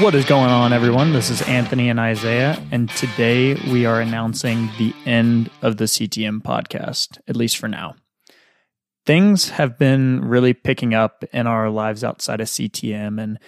What is going on, everyone? This is Anthony and Isaiah, and today we are announcing the end of the CTM podcast, at least for now. Things have been really picking up in our lives outside of CTM, and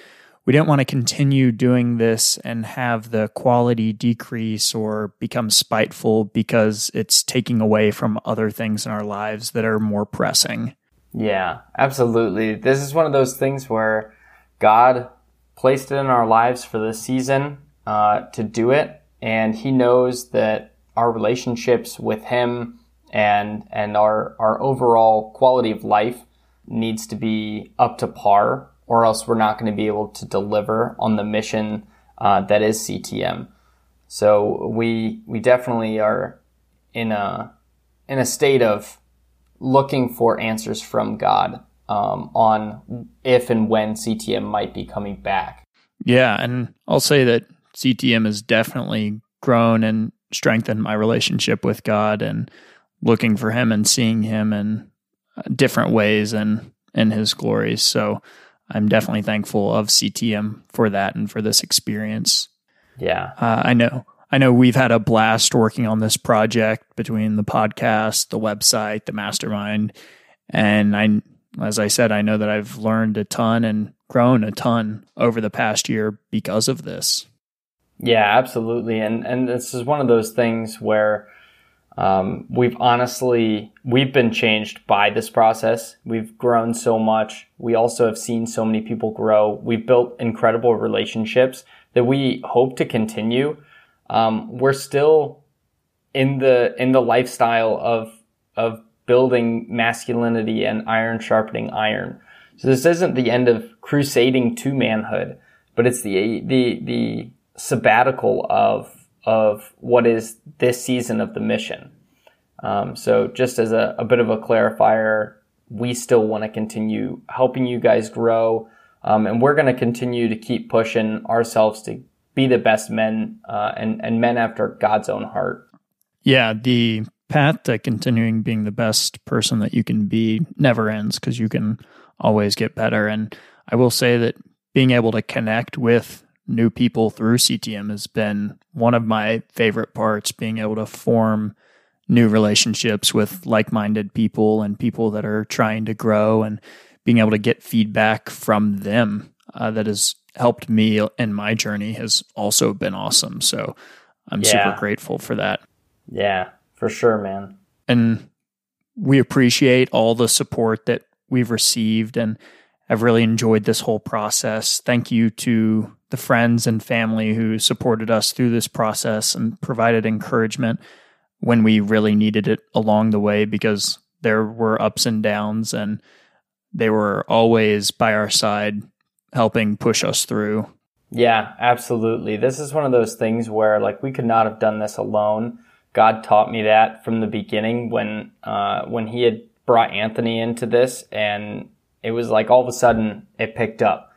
we didn't want to continue doing this and have the quality decrease or become spiteful because it's taking away from other things in our lives that are more pressing. Yeah, absolutely. This is one of those things where God placed it in our lives for this season uh, to do it, and He knows that our relationships with Him and and our our overall quality of life needs to be up to par, or else we're not going to be able to deliver on the mission uh, that is CTM. So we we definitely are in a in a state of looking for answers from God um, on if and when CTM might be coming back. Yeah, and I'll say that CTM has definitely grown and strengthened my relationship with God and looking for Him and seeing Him in uh, different ways and in His glories. So I'm definitely thankful of CTM for that and for this experience. Yeah, uh, I know. I know we've had a blast working on this project between the podcast, the website, the mastermind, and I as I said, I know that I've learned a ton and grown a ton over the past year because of this. Yeah, absolutely. And and this is one of those things where um, we've honestly we've been changed by this process. We've grown so much. We also have seen so many people grow. We've built incredible relationships that we hope to continue. Um, we're still in the in the lifestyle of of building masculinity and iron sharpening iron. So this isn't the end of crusading to manhood, but it's the the the sabbatical of of what is this season of the mission. Um, so just as a, a bit of a clarifier, we still want to continue helping you guys grow, um, and we're going to continue to keep pushing ourselves to be the best men uh, and and men after God's own heart. Yeah, the path to continuing being the best person that you can be never ends because you can always get better. And I will say that being able to connect with new people through CTM has been one of my favorite parts, being able to form new relationships with like minded people and people that are trying to grow and being able to get feedback from them uh, that has helped me in my journey has also been awesome. So I'm yeah. super grateful for that. Yeah, for sure, man. And we appreciate all the support that we've received and I've really enjoyed this whole process. Thank you to the friends and family who supported us through this process and provided encouragement when we really needed it along the way because there were ups and downs and they were always by our side helping push us through. Yeah, absolutely. This is one of those things where like we could not have done this alone. God taught me that from the beginning when uh, when He had brought Anthony into this, and it was like all of a sudden it picked up.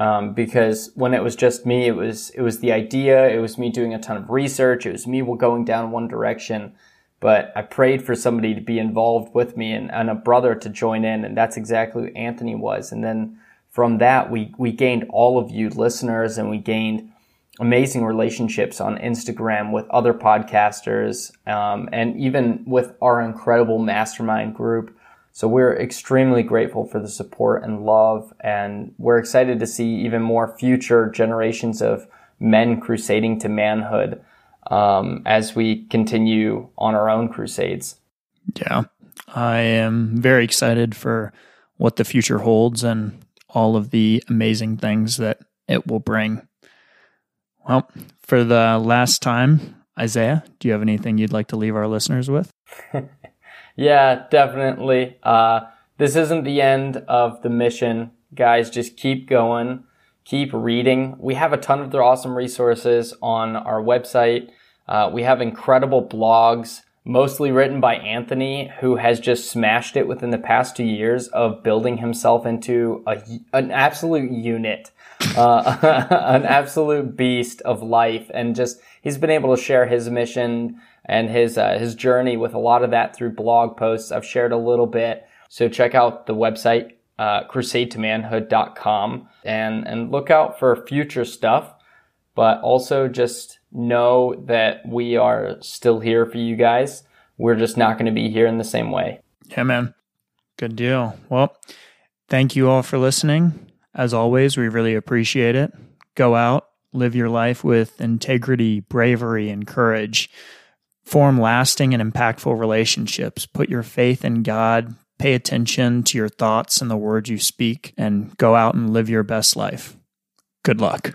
Um, because when it was just me, it was it was the idea. It was me doing a ton of research. It was me going down one direction. But I prayed for somebody to be involved with me and, and a brother to join in, and that's exactly who Anthony was. And then from that, we we gained all of you listeners, and we gained amazing relationships on Instagram with other podcasters um, and even with our incredible mastermind group. So we're extremely grateful for the support and love, and we're excited to see even more future generations of men crusading to manhood um, as we continue on our own crusades. Yeah, I am very excited for what the future holds and all of the amazing things that it will bring. Well, for the last time, Isaiah, do you have anything you'd like to leave our listeners with? yeah, definitely. Uh, this isn't the end of the mission. Guys, just keep going, keep reading. We have a ton of their awesome resources on our website. Uh, we have incredible blogs, mostly written by Anthony, who has just smashed it within the past two years of building himself into a, an absolute unit uh, an absolute beast of life, and just he's been able to share his mission and his uh, his journey with a lot of that through blog posts. I've shared a little bit, so check out the website uh, crusadetomanhood.com and, and look out for future stuff, but also just know that we are still here for you guys. We're just not going to be here in the same way. Yeah, man. Good deal. Well, thank you all for listening. As always, we really appreciate it. Go out, live your life with integrity, bravery, and courage. Form lasting and impactful relationships. Put your faith in God. Pay attention to your thoughts and the words you speak, and go out and live your best life. Good luck.